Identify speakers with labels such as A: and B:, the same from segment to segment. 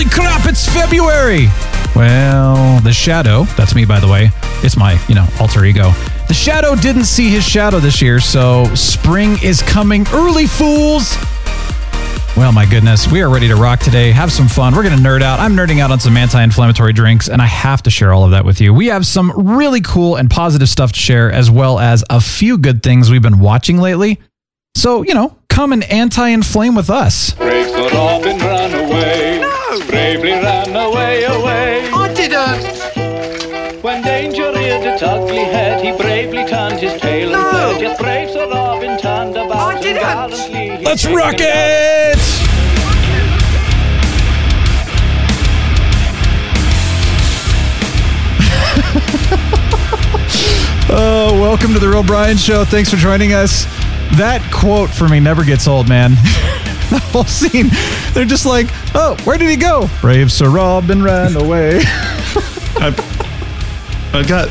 A: Holy crap, it's February! Well, the Shadow, that's me by the way, it's my, you know, alter ego. The Shadow didn't see his shadow this year, so spring is coming early, fools! Well, my goodness, we are ready to rock today. Have some fun. We're going to nerd out. I'm nerding out on some anti inflammatory drinks, and I have to share all of that with you. We have some really cool and positive stuff to share, as well as a few good things we've been watching lately. So, you know, come and anti inflame with us.
B: Brave Sir Robin ran away. No. Bravely ran away, away.
C: I didn't.
B: When danger reared its ugly head, he bravely turned his tail and fled. Yet brave Sir Robin turned about
C: I didn't.
B: gallantly
A: Let's rock
B: in
A: it! Oh, welcome to the Real Brian Show. Thanks for joining us. That quote for me never gets old, man. the whole scene, they're just like, oh, where did he go? Brave Sir Robin ran away.
D: I've, I've got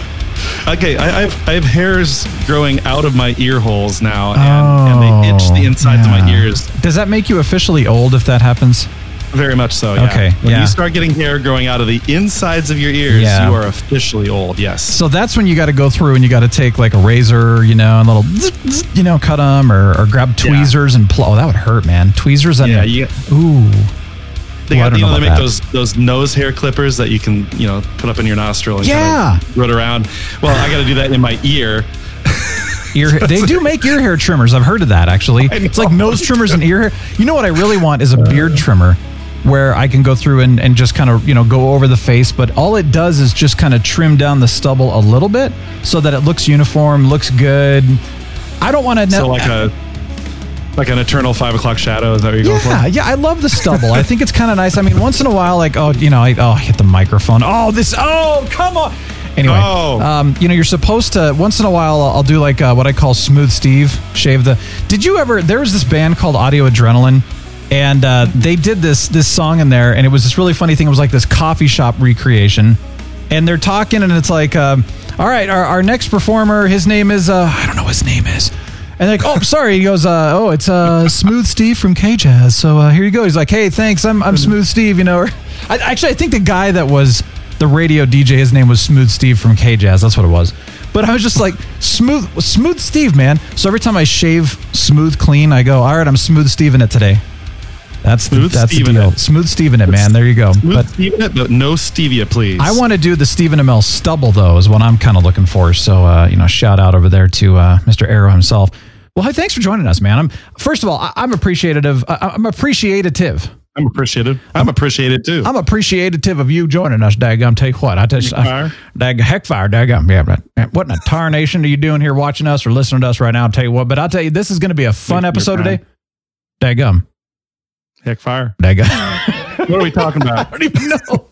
D: okay. I, I have I have hairs growing out of my ear holes now, and, and they itch the oh, insides of my
A: Oh,
D: ears
A: Does that make you officially old if that happens?
D: Very much so. Yeah.
A: Okay,
D: when
A: yeah.
D: you start getting hair growing out of the insides of your ears,
A: Yeah.
D: you are officially old. Yes.
A: So that's when you got to go through and you got to take like a razor, you know, and little, zzz, zzz, you know, cut them or, or grab tweezers and pl- oh, that would hurt, man. Tweezers and
D: Yeah, you-
A: ooh,
D: They got
A: don't
D: you
A: know
D: know they make
A: that.
D: those those nose hair clippers that you can you know put up in your nostril and
A: Yeah.
D: kind of run around. Well, I got to do that in my ear.
A: ear. They do make ear hair trimmers. I've heard of that actually. It's like nose trimmers and ear hair. You know what I really want is a beard trimmer. Where I can go through and, and just kind of, you know, go over the face, but all it does is just kind of trim down the stubble a little bit so that it looks uniform, looks good. I don't want to
D: So like a like an eternal five o'clock shadow. Is that what you're going for?
A: yeah, I love the stubble. I think it's kind of nice. I mean, once in a while, like, oh, you know, I, oh, I hit the microphone. Oh, this, oh, come on. Anyway,
D: Oh.
A: um, you know, you're supposed to, once in a while, I'll do like uh, what I call Smooth Steve, shave the. Did you ever, there was this band called Audio Adrenaline. And uh, they did this this song in there, and it was this really funny thing. It was like this coffee shop recreation, and they're talking, and it's like, um, all right, our, our next performer, his name is uh, I don't know what his name is, and like, oh, sorry. He goes, uh, oh, it's uh, Smooth Steve from K Jazz. So uh, here you go. He's like, hey, thanks. I'm I'm Smooth Steve. You know, I, actually, I think the guy that was the radio DJ, his name was Smooth Steve from K Jazz. That's what it was. But I was just like, smooth, smooth Steve, man. So every time I shave smooth clean, I go, all right, I'm smooth Steve in it today. That's the,
D: Smooth
A: Steven the deal.
D: it.
A: Smooth Steve in it, man. There you go.
D: Smooth
A: But
D: stevia, but no stevia, please.
A: I want to do the Stephen Amell stubble though, is what I'm kind of looking for. So uh, you know, shout out over there to uh, Mr. Arrow himself. Well, hey, thanks for joining us, man. I'm first of all, I, I'm appreciative. I, I'm appreciative.
D: I'm appreciative. I'm appreciated too.
A: I'm appreciative of you joining us, Daggum. Tell you what, I tell you,
D: Heckfire.
A: Dag Heckfire, Daggum. Yeah, but what in a tarnation are you doing here watching us or listening to us right now? I'll tell you what, but I'll tell you, this is going to be a fun
D: You're
A: episode today. Daggum.
D: Heck fire.
A: Daggum.
D: What are we talking about?
A: I don't even know.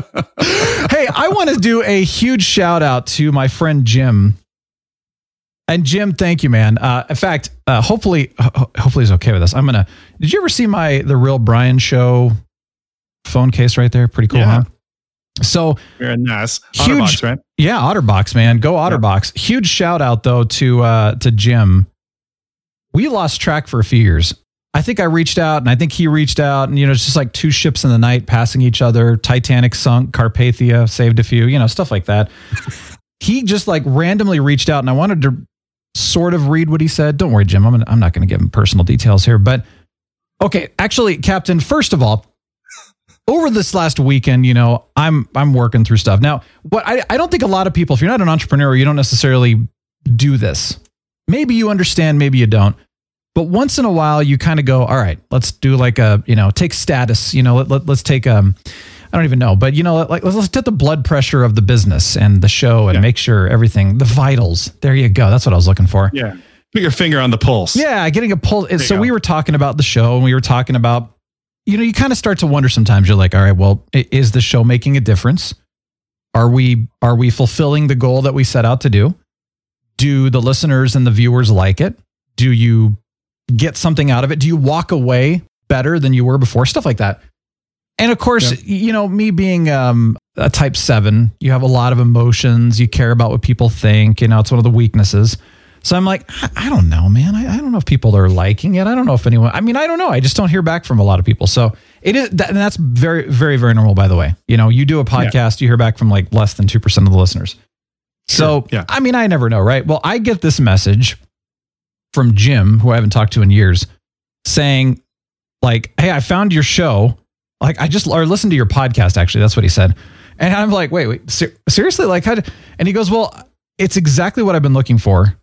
A: hey, I want to do a huge shout out to my friend Jim. And Jim, thank you, man. Uh, in fact, uh, hopefully, ho- hopefully he's okay with us. I'm gonna. Did you ever see my the real Brian show phone case right there? Pretty cool,
D: Yeah.
A: huh? So
D: You're a nice.
A: Huge-
D: Otterbox, right?
A: yeah, Otterbox, man. Go Otterbox. Huge shout out though to uh to Jim. We lost track for a few years. I think I reached out and I think he reached out and you know it's just like two ships in the night passing each other. Titanic sunk, Carpathia saved a few, you know, stuff like that. he just like randomly reached out and I wanted to sort of read what he said. Don't worry, Jim. I'm gonna, I'm not going to give him personal details here, but okay, actually, Captain, first of all, over this last weekend, you know, I'm I'm working through stuff. Now, what I, I don't think a lot of people, if you're not an entrepreneur, you don't necessarily do this. Maybe you understand, maybe you don't. But once in a while, you kind of go, all right, let's do like a, you know, take status. You know, let, let, let's take um, I don't even know, but you know, like let's, let's take the blood pressure of the business and the show and make sure everything, the vitals. There you go. That's what I was looking for.
D: Yeah. Put your finger on the pulse.
A: Yeah, getting a
D: pulse
A: So
D: go.
A: we were talking about the show and we were talking about, you know, you kind of start to wonder sometimes. You're like, all right, well, is the show making a difference? Are we are we fulfilling the goal that we set out to do? Do the listeners and the viewers like it? Do you get something out of it? Do you walk away better than you were before? Stuff like that. And of course, you know, me being um, a type seven, you have a lot of emotions. You care about what people think. You know, it's one of the weaknesses. So I'm like, I, don't know, man. I, I don't know if people are liking it. I don't know if anyone. I mean, I don't know. I just don't hear back from a lot of people. So it is, that, and that's very, very, very normal. By the way, you know, you do a podcast, you hear back from like less than two percent of the listeners. So
D: yeah.
A: I mean, I never know, right? Well, I get this message from Jim, who I haven't talked to in years, saying like, "Hey, I found your show. Like, I just or listened to your podcast. Actually, that's what he said." And I'm like, "Wait, wait, ser- seriously? Like, how?" Did, and he goes, "Well, it's exactly what I've been looking for."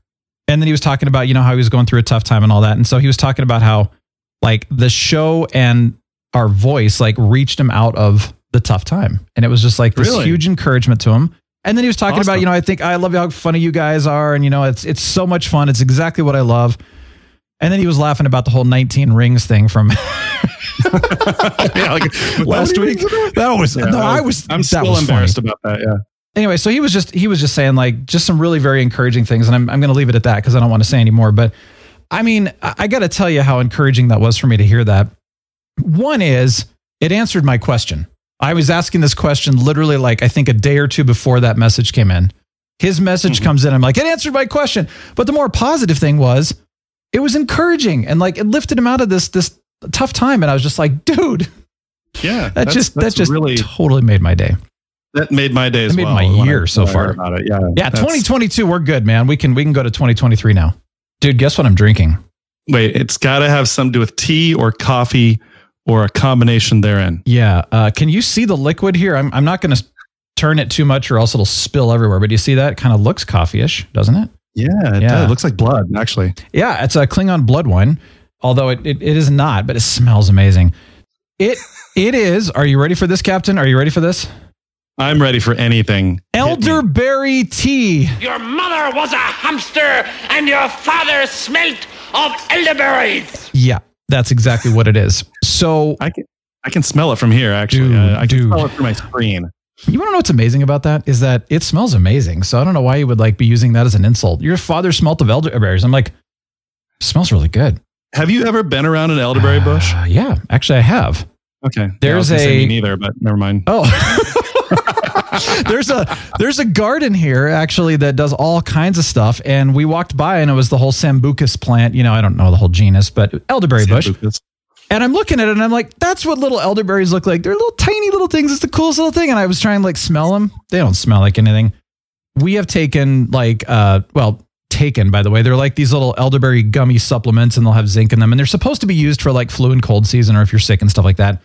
A: And then he was talking about, you know, how he was going through a tough time and all that. And so he was talking about how, like, the show and our voice, like, reached him out of the tough time. And it was just like this
D: Really?
A: huge encouragement to him. And then he was talking about, you know, I think I love how funny you guys are. And, you know, it's, it's so much fun. It's exactly what I love. And then he was laughing about the whole 19 rings thing from
D: yeah, like,
A: last week. That was,
D: Yeah,
A: no,
D: I
A: I was,
D: I'm still
A: was funny.
D: embarrassed about that. Yeah.
A: anyway, so he was just he was just saying like just some really very encouraging things, and I'm I'm going to leave it at that because I don't want to say anymore. But I mean, I, I got to tell you how encouraging that was for me to hear that. One is it answered my question. I was asking this question literally like I think a day or two before that message came in. His message mm-hmm. comes in. I'm like, it answered my question. But the more positive thing was, it was encouraging and like it lifted him out of this this tough time. And I was just like, dude,
D: Yeah.
A: that just that just
D: really
A: totally made my day.
D: that made my day as
A: made
D: well.
A: my
D: when I-
A: year so far.
D: About it. Yeah.
A: Yeah, 2022, we're good, man. We can we can go to 2023 now. Dude, guess what I'm drinking?
D: Wait, it's got to have something to do with tea or coffee or a combination therein.
A: Yeah. Uh, can you see the liquid here? I'm I'm not going to turn it too much or else it'll spill everywhere. But you see that? It Kind of looks coffee-ish, doesn't it?
D: Yeah, it,
A: Yeah.
D: does. It looks like blood, actually.
A: Yeah, it's a Klingon blood wine, although it, it, it is not, but it smells amazing. It it is. Are you ready for this, Captain? Are you ready for this?
D: I'm ready for anything.
A: Elderberry tea.
E: Your mother was a hamster and your father smelt of elderberries.
A: Yeah, that's exactly what it is. So
D: I can I can smell it from here. Actually,
A: Dude,
D: I, I can
A: dude.
D: smell it through my screen.
A: You want to know what's amazing about that is that it smells amazing. So I don't know why you would like be using that as an insult. Your father smelt of elderberries. I'm like, smells really good.
D: Have you ever been around an elderberry bush?
A: Uh, yeah, actually, I have.
D: Okay, Yeah,
A: There's
D: say
A: a-
D: me neither, but never mind.
A: Oh, there's a there's a garden here actually that does all kinds of stuff, and we walked by and it was the whole sambucus plant. You know, I don't know the whole genus, but elderberry bush. And I'm looking at it and I'm like, that's what little elderberries look like. They're little tiny little things. It's the coolest little thing. And I was trying to like smell them. They don't smell like anything. We have taken like, uh, well, taken by the way. They're like these little elderberry gummy supplements and they'll have zinc in them. And they're supposed to be used for like flu and cold season or if you're sick and stuff like that.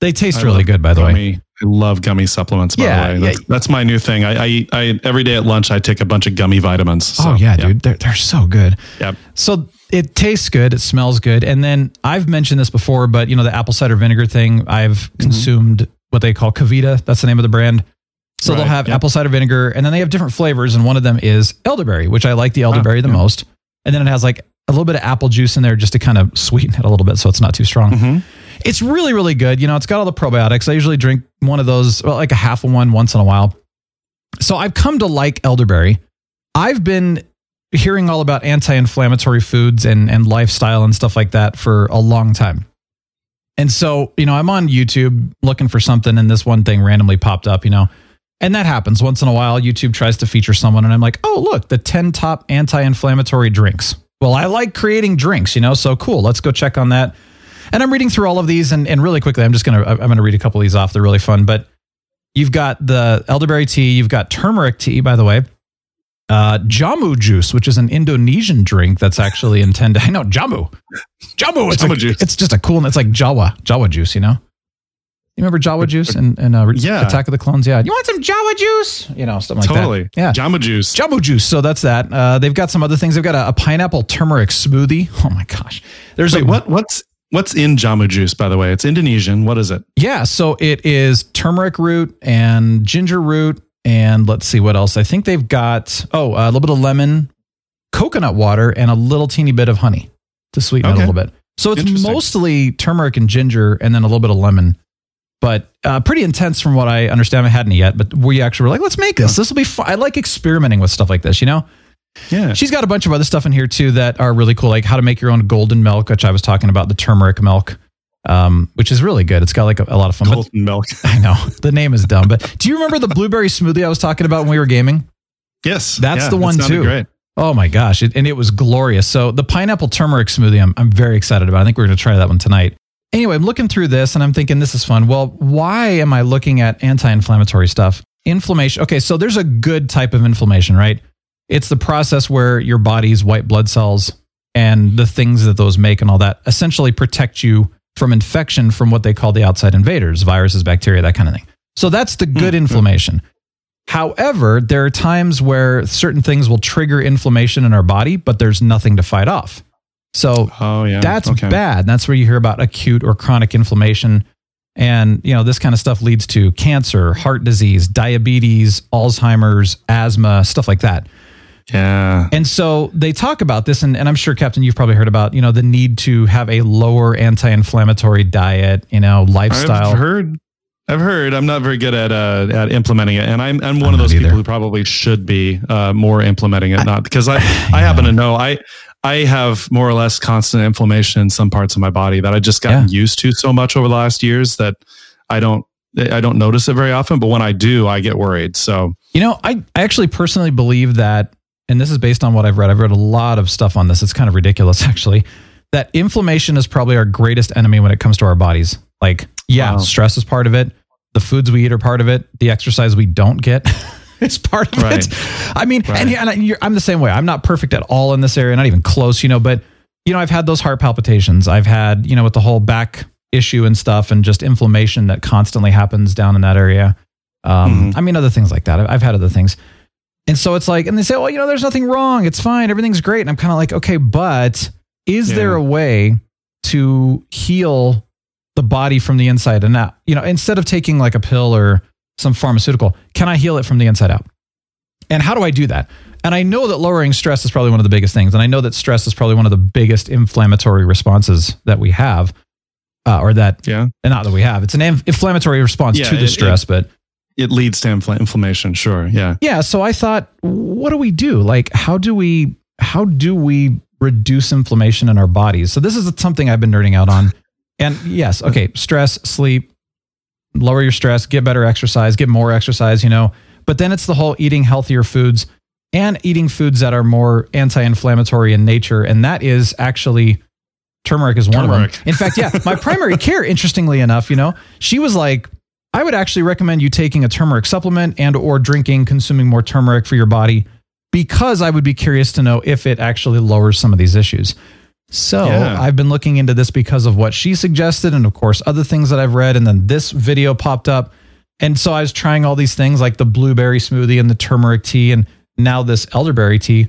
A: They taste
D: I
A: really good, by the way.
D: I love gummy supplements. By
A: Yeah,
D: the way,
A: yeah.
D: that's, that's my new thing. I, I eat. I every day at lunch I take a bunch of gummy vitamins. So,
A: oh yeah, dude. They're, they're so good.
D: Yep.
A: So it tastes good. It smells good. And then I've mentioned this before, but you know, the apple cider vinegar thing, I've
D: Mm-hmm.
A: consumed what they call KeVita. That's the name of the brand. So they'll have
D: yep.
A: apple cider vinegar and then they have different flavors. And one of them is elderberry, which I like the elderberry the
D: yeah.
A: most. And then it has like a little bit of apple juice in there just to kind of sweeten it a little bit so it's not too strong.
D: Mm-hmm.
A: It's really, really good. You know, it's got all the probiotics. I usually drink one of those, well, like a half of one once in a while. So I've come to like elderberry. I've been hearing all about anti-inflammatory foods and and lifestyle and stuff like that for a long time. And so, you know, I'm on YouTube looking for something and this one thing randomly popped up, you know. And that happens once in a while. YouTube tries to feature someone and I'm like, "Oh, look, the 10 top anti-inflammatory drinks." Well, I like creating drinks, you know, so cool. Let's go check on that. And I'm reading through all of these and, and really quickly, I'm just going to, I'm going to read a couple of these off. They're really fun, but you've got the elderberry tea. You've got turmeric tea, by the way. Uh, jamu juice, which is an Indonesian drink that's actually intended. I know jamu, jamu. It's
D: Jamu
A: a-
D: juice.
A: It's just a cool. It's like Jawa, Jawa juice. You know. You remember Jawa juice and and uh,
D: Yeah.
A: Attack of the Clones? Yeah. You want some Jawa juice? You know, something like that.
D: totally.
A: that. Yeah.
D: Jamba juice.
A: Jamu juice. So that's that. Uh, they've got some other things. They've got a, a pineapple turmeric smoothie. Oh my gosh. There's
D: Wait,
A: a
D: what? What's what's in jamu juice? By the way, it's Indonesian. What is it?
A: Yeah, so it is turmeric root and ginger root, and let's see what else. I think they've got oh a little bit of lemon, coconut water, and a little teeny bit of honey to sweeten it a little bit. So it's mostly turmeric and ginger and then a little bit of lemon. But uh, pretty intense from what I understand. I hadn't yet, but we actually were like, let's make this. This will be fun. I like experimenting with stuff like this, you know?
D: Yeah.
A: She's got a bunch of other stuff in here too that are really cool, like how to make your own golden milk, which I was talking about, the turmeric milk, um, which is really good. It's got like a, a lot of fun. But-
D: Golden milk.
A: I know the name is dumb, but do you remember the blueberry smoothie I was talking about when we were gaming?
D: Yes.
A: That's
D: Yeah,
A: the one too.
D: Great.
A: Oh my gosh, it, and it was glorious. So the pineapple turmeric smoothie, I'm, I'm very excited about. I think we're going to try that one tonight. Anyway, I'm looking through this and I'm thinking this is fun. Well, why am I looking at anti-inflammatory stuff? Inflammation. Okay, so there's a good type of inflammation, right? It's the process where your body's white blood cells and the things that those make and all that essentially protect you from infection from what they call the outside invaders, viruses, bacteria, that kind of thing. So that's the good hmm. Hmm. inflammation. However, there are times where certain things will trigger inflammation in our body, but there's nothing to fight off. So
D: Oh yeah.
A: that's
D: okay.
A: bad. That's where you hear about acute or chronic inflammation. And, you know, this kind of stuff leads to cancer, heart disease, diabetes, Alzheimer's, asthma, stuff like that.
D: Yeah.
A: And so they talk about this, and, and I'm sure, Captain, you've probably heard about, you know, the need to have a lower anti inflammatory diet, you know, lifestyle.
D: I've heard. I've heard. I'm not very good at uh, at implementing it, and I'm I'm one
A: I'm
D: of those
A: not
D: people who probably should be uh, more implementing it. Not because I I happen to know I I have more or less constant inflammation in some parts of my body that I just gotten
A: Yeah.
D: used to so much over the last years that I don't I don't notice it very often. But when I do, I get worried. So
A: You know, I, I actually personally believe that, and this is based on what I've read. I've read a lot of stuff on this. It's kind of ridiculous, actually, that inflammation is probably our greatest enemy when it comes to our bodies. Like, yeah,
D: Wow.
A: stress is part of it. The foods we eat are part of it. The exercise we don't get is part of
D: Right.
A: it. I mean,
D: Right.
A: and, and I, you're, I'm the same way. I'm not perfect at all in this area, not even close, you know, but, you know, I've had those heart palpitations. I've had, you know, with the whole back issue and stuff and just inflammation that constantly happens down in that area. Um,
D: Mhm.
A: I mean, other things like that. I've, I've had other things. And so it's like, and they say, well, you know, there's nothing wrong. It's fine. Everything's great. And I'm kind of like, okay, but is
D: Yeah.
A: there a way to heal the body from the inside and out? You know, instead of taking like a pill or some pharmaceutical, can I heal it from the inside out? And how do I do that? And I know that lowering stress is probably one of the biggest things. And I know that stress is probably one of the biggest inflammatory responses that we have, uh, or that,
D: yeah,
A: and not that we have. It's an inflammatory response
D: Yeah,
A: to the
D: it-
A: stress, but
D: it leads to infl- inflammation. Sure. Yeah.
A: yeah so i thought what do we do like how do we how do we reduce inflammation in our bodies so this is something i've been nerding out on and yes okay stress sleep lower your stress get better exercise get more exercise you know but then it's the whole eating healthier foods and eating foods that are more anti-inflammatory in nature and that is actually turmeric is one
D: Turmeric.
A: of them in fact yeah my primary care interestingly enough you know she was like I would actually recommend you taking a turmeric supplement and or drinking, consuming more turmeric for your body because I would be curious to know if it actually lowers some of these issues. So
D: Yeah.
A: I've been looking into this because of what she suggested and of course other things that I've read and then this video popped up and so I was trying all these things like the blueberry smoothie and the turmeric tea and now this elderberry tea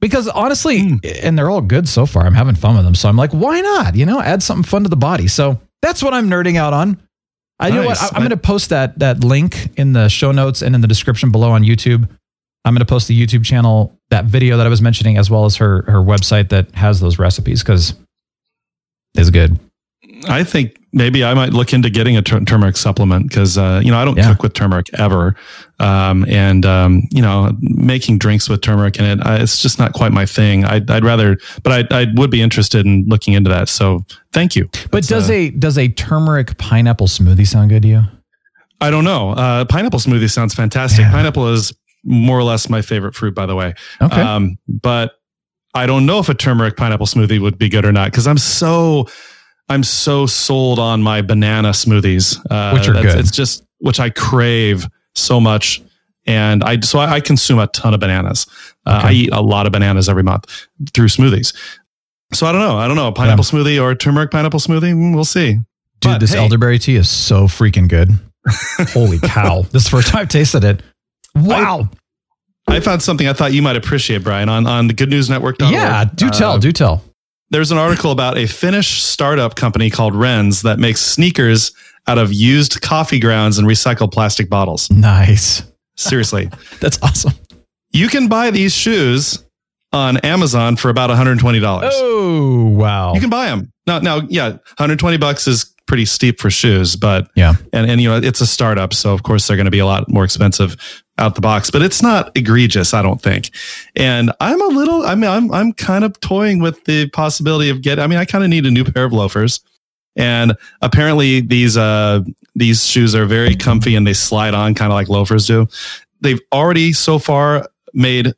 A: because honestly hmm. and they're all good so far. I'm having fun with them. So I'm like why not? You know, add something fun to the body. So that's what I'm nerding out on. I you know what I- I'm going to post that that link in the show notes and in the description below on YouTube. I'm going to post the YouTube channel that video that I was mentioning as well as her her website that has those recipes because it's good.
D: I think maybe I might look into getting a tur- turmeric supplement because uh, you know I don't
A: Yeah.
D: cook with turmeric ever, um, and um, you know making drinks with turmeric in it, uh, it's just not quite my thing. I'd, I'd rather, but I, I would be interested in looking into that. So thank you.
A: But
D: That's,
A: does
D: uh,
A: a does a turmeric pineapple smoothie sound good to you?
D: I don't know. Uh, pineapple smoothie sounds fantastic.
A: Yeah.
D: Pineapple is more or less my favorite fruit, by the way.
A: Okay.
D: Um, but I don't know if a turmeric pineapple smoothie would be good or not because I'm so I'm so sold on my banana smoothies, uh,
A: Which are good.
D: It's just which I crave so much, and I so I, I consume a ton of bananas. Uh,
A: Okay.
D: I eat a lot of bananas every month through smoothies. So I don't know. I don't know. A pineapple smoothie or a turmeric pineapple smoothie. Mm, We'll see.
A: Dude,
D: But,
A: this
D: hey,
A: elderberry tea is so freaking good. Holy cow. This is the first time I've tasted it. Wow.
D: I found something I thought you might appreciate, Brian, on on the Good News Network.
A: yeah, do tell, do tell.
D: There's an article about a Finnish startup company called Rens that makes sneakers out of used coffee grounds and recycled plastic bottles.
A: Nice.
D: Seriously.
A: That's awesome.
D: you can buy these shoes on Amazon for about $120.
A: Oh wow!
D: You can buy them now. Now, yeah, 120 bucks is pretty steep for shoes, but
A: yeah,
D: and and you know it's a startup, so of course they're going to be a lot more expensive out the box. But it's not egregious, I don't think. And I'm a little, I mean, I'm I'm kind of toying with the possibility of getting. I mean, I kind of need a new pair of loafers. And apparently these uh these shoes are very comfy and they slide on kind of like loafers do. They've already so far made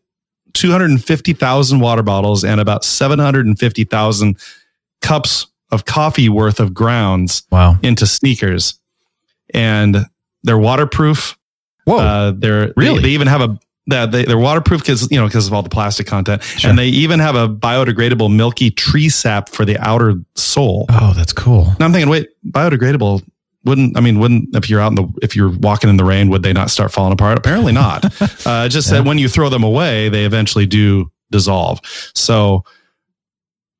D: 250,000 water bottles and about 750,000 cups of coffee worth of grounds
A: wow.
D: into sneakers. And they're waterproof.
A: Whoa.
D: Uh, they're
A: really?
D: They, they even have a that they, they're waterproof because you know because of all the plastic content, sure. and they even have a biodegradable milky tree sap for the outer sole.
A: Oh, that's cool.
D: Now I'm thinking, wait, biodegradable wouldn't I mean wouldn't if you're out in the if you're walking in the rain would they not start falling apart? Apparently not. uh, just yeah. that when you throw them away, they eventually do dissolve. So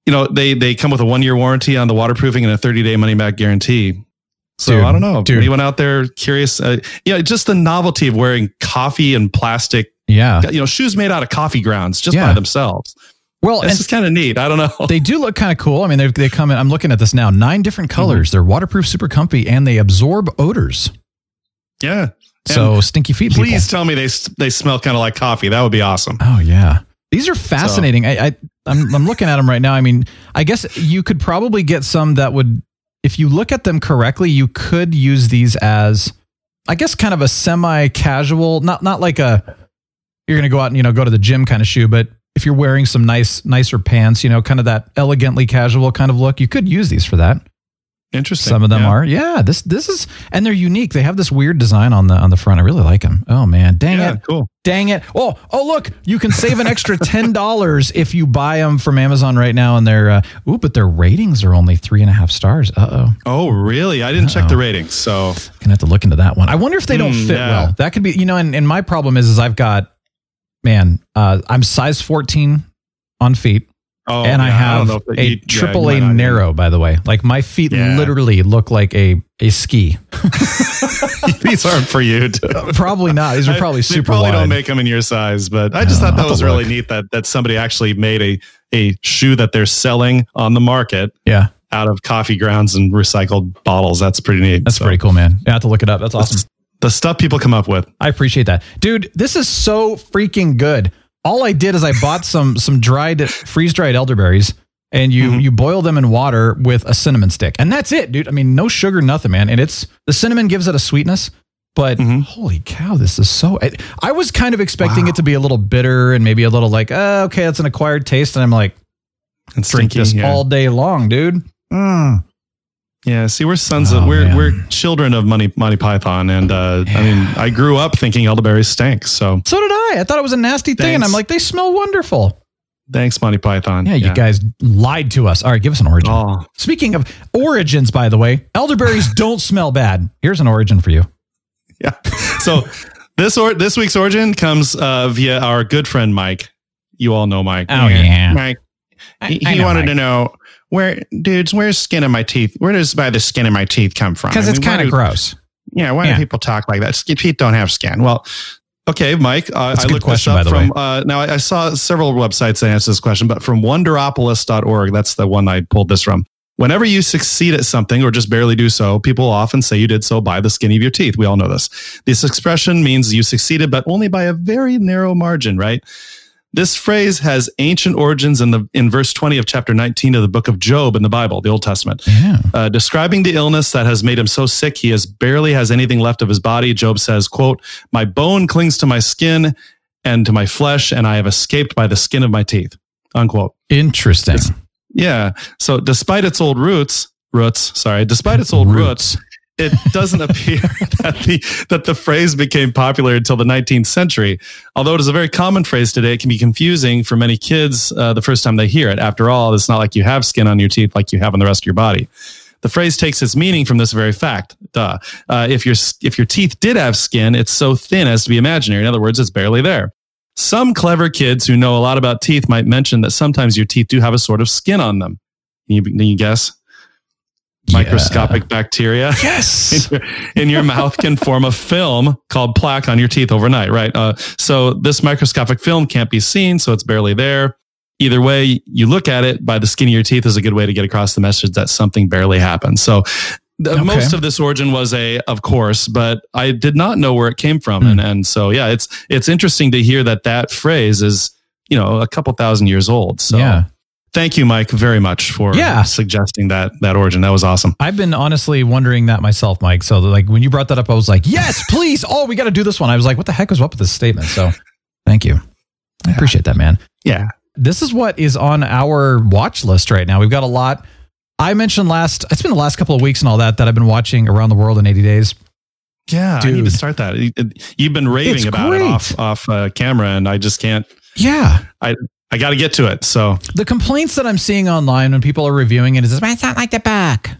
D: you know they they come with a one year warranty on the waterproofing and a 30 day money back guarantee. So dude, I don't know. Dude. Anyone out there curious? Uh, yeah, just the novelty of wearing coffee and plastic.
A: Yeah,
D: you know, shoes made out of coffee grounds just yeah. by themselves.
A: Well,
D: this is kind of neat. I don't know.
A: They do look kind of cool. I mean, they they come in. I'm looking at this now. Nine different colors. Mm-hmm. They're waterproof, super comfy, and they absorb odors.
D: Yeah.
A: So
D: and
A: stinky feet.
D: Please
A: people.
D: tell me they they smell kind of like coffee. That would be awesome.
A: Oh yeah. These are fascinating. So. I, I I'm I'm looking at them right now. I mean, I guess you could probably get some that would if you look at them correctly, you could use these as, I guess, kind of a semi-casual, not not like a you're going to go out and you know go to the gym kind of shoe, but if you're wearing some nice nicer pants, you know, kind of that elegantly casual kind of look, you could use these for that.
D: Interesting.
A: Some of them
D: yeah.
A: are. Yeah, this this is and they're unique. They have this weird design on the on the front. I really like them. Oh man, dang
D: yeah,
A: it.
D: Cool.
A: Dang it. Oh, oh look, you can save an extra $10 if you buy them from Amazon right now and they're uh, ooh, but their ratings are only three and a half stars. Uh-oh.
D: Oh, really? I didn't Uh-oh. check the ratings. So
A: gonna have to look into that one. I wonder if they don't mm, fit yeah. well. That could be, you know, and, and my problem is is I've got man, uh, I'm size 14 on feet.
D: Oh,
A: and
D: yeah,
A: I have
D: I
A: a
D: you,
A: triple
D: yeah,
A: A narrow, by the way. Like my feet
D: Yeah.
A: literally look like a a ski.
D: These aren't for you.
A: Probably not. These are probably
D: They
A: super
D: probably
A: wide.
D: don't make them in your size, but I just thought that was really
A: look.
D: neat that that somebody actually made a a shoe that they're selling on the market
A: yeah,
D: out of coffee grounds and recycled bottles. That's pretty neat.
A: that's
D: So,
A: pretty cool, man. I have to look it up. That's awesome.
D: The stuff people come up with.
A: I appreciate that, dude. This is so freaking good. All I did is I bought some some dried freeze dried elderberries, and you
D: Mhm.
A: you boil them in water with a cinnamon stick, and that's it, dude. I mean, no sugar, nothing, man. And it's the cinnamon gives it a sweetness, but
D: Mhm.
A: holy cow, this is so. I, I was kind of expecting
D: Wow.
A: it to be a little bitter and maybe a little like, uh, okay, that's an acquired taste, and I'm like,
D: And
A: drink
D: stinky,
A: this
D: yeah.
A: all day long, dude. Mm.
D: Yeah, see, we're sons
A: Oh,
D: of we're
A: man.
D: we're children of Money Monty Python, and uh, I mean, I grew up thinking elderberries stank. So
A: So did I. I thought it was a nasty thing, and I'm like, they smell wonderful.
D: thanks, Monty Python.
A: Yeah, you guys lied to us. All right, give us an origin.
D: Oh,
A: Speaking of origins, by the way, elderberries don't smell bad. Here's an origin for you.
D: yeah. So this or this week's origin comes uh, via our good friend Mike. You all know Mike.
A: Oh, yeah.
D: Mike. He,
A: I
D: he
A: know
D: wanted
A: Mike.
D: to know where, dudes, where's skin in my teeth? Where does by the skin in my teeth come from?
A: Because
D: I
A: it's
D: mean, why
A: kind of gross.
D: Yeah, why
A: Yeah.
D: do people talk like that? Skin, teeth don't have skin. Well, okay, Mike. Uh,
A: That's a
D: I
A: good
D: looked
A: question,
D: this up from. Uh, now, I, I saw several websites that answer this question, but from wonderopolis.org, that's the one I pulled this from. Whenever you succeed at something or just barely do so, people often say you did so by the skin of your teeth. We all know this. This expression means you succeeded, but only by a very narrow margin, right? This phrase has ancient origins in the in verse 20 of chapter 19 of the book of Job in the Bible, the Old Testament.
A: Yeah.
D: Uh, describing the illness that has made him so sick he has barely has anything left of his body job says quote my bone clings to my skin and to my flesh and i have escaped by the skin of my teeth unquote
A: Interesting.
D: yeah so despite its old roots roots sorry despite its old roots, it doesn't appear that the that the phrase became popular until the 19th century. Although it is a very common phrase today, it can be confusing for many kids uh, the first time they hear it. After all, it's not like you have skin on your teeth like you have on the rest of your body. The phrase takes its meaning from this very fact. Duh. Uh, if your if your teeth did have skin, it's so thin as to be imaginary. In other words, it's barely there. Some clever kids who know a lot about teeth might mention that sometimes your teeth do have a sort of skin on them. Can you, can you guess? Microscopic bacteria
A: Yes.
D: in your, in your mouth can form a film called plaque on your teeth overnight, right? Uh, so this microscopic film can't be seen, so it's barely there. either way you look at it, by the skin of your teeth is a good way to get across the message that something barely happened. So the,
A: Okay.
D: most of this origin was a, of course, but I did not know where it came from.
A: Hmm.
D: And, and so, yeah, it's, it's interesting to hear that that phrase is, you know, a couple thousand years old. So
A: Yeah.
D: Thank you, Mike, very much for
A: Yeah.
D: suggesting that, that origin. That was awesome.
A: I've been honestly wondering that myself, Mike. So like when you brought that up, I was like, yes, please. Oh, we got to do this one. I was like, what the heck was up with this statement? So thank you. I appreciate that, man.
D: Yeah.
A: This is what is on our watch list right now. We've got a lot. I mentioned last, it's been the last couple of weeks and all that, that I've been watching around the world in 80 days.
D: Yeah, I need to start that. You- You've been raving
A: It's
D: about
A: great.
D: it off off uh, camera, and I just can't.
A: Yeah.
D: I I got to get to it. So
A: The complaints that I'm seeing online when people are reviewing it is, it's not like the book.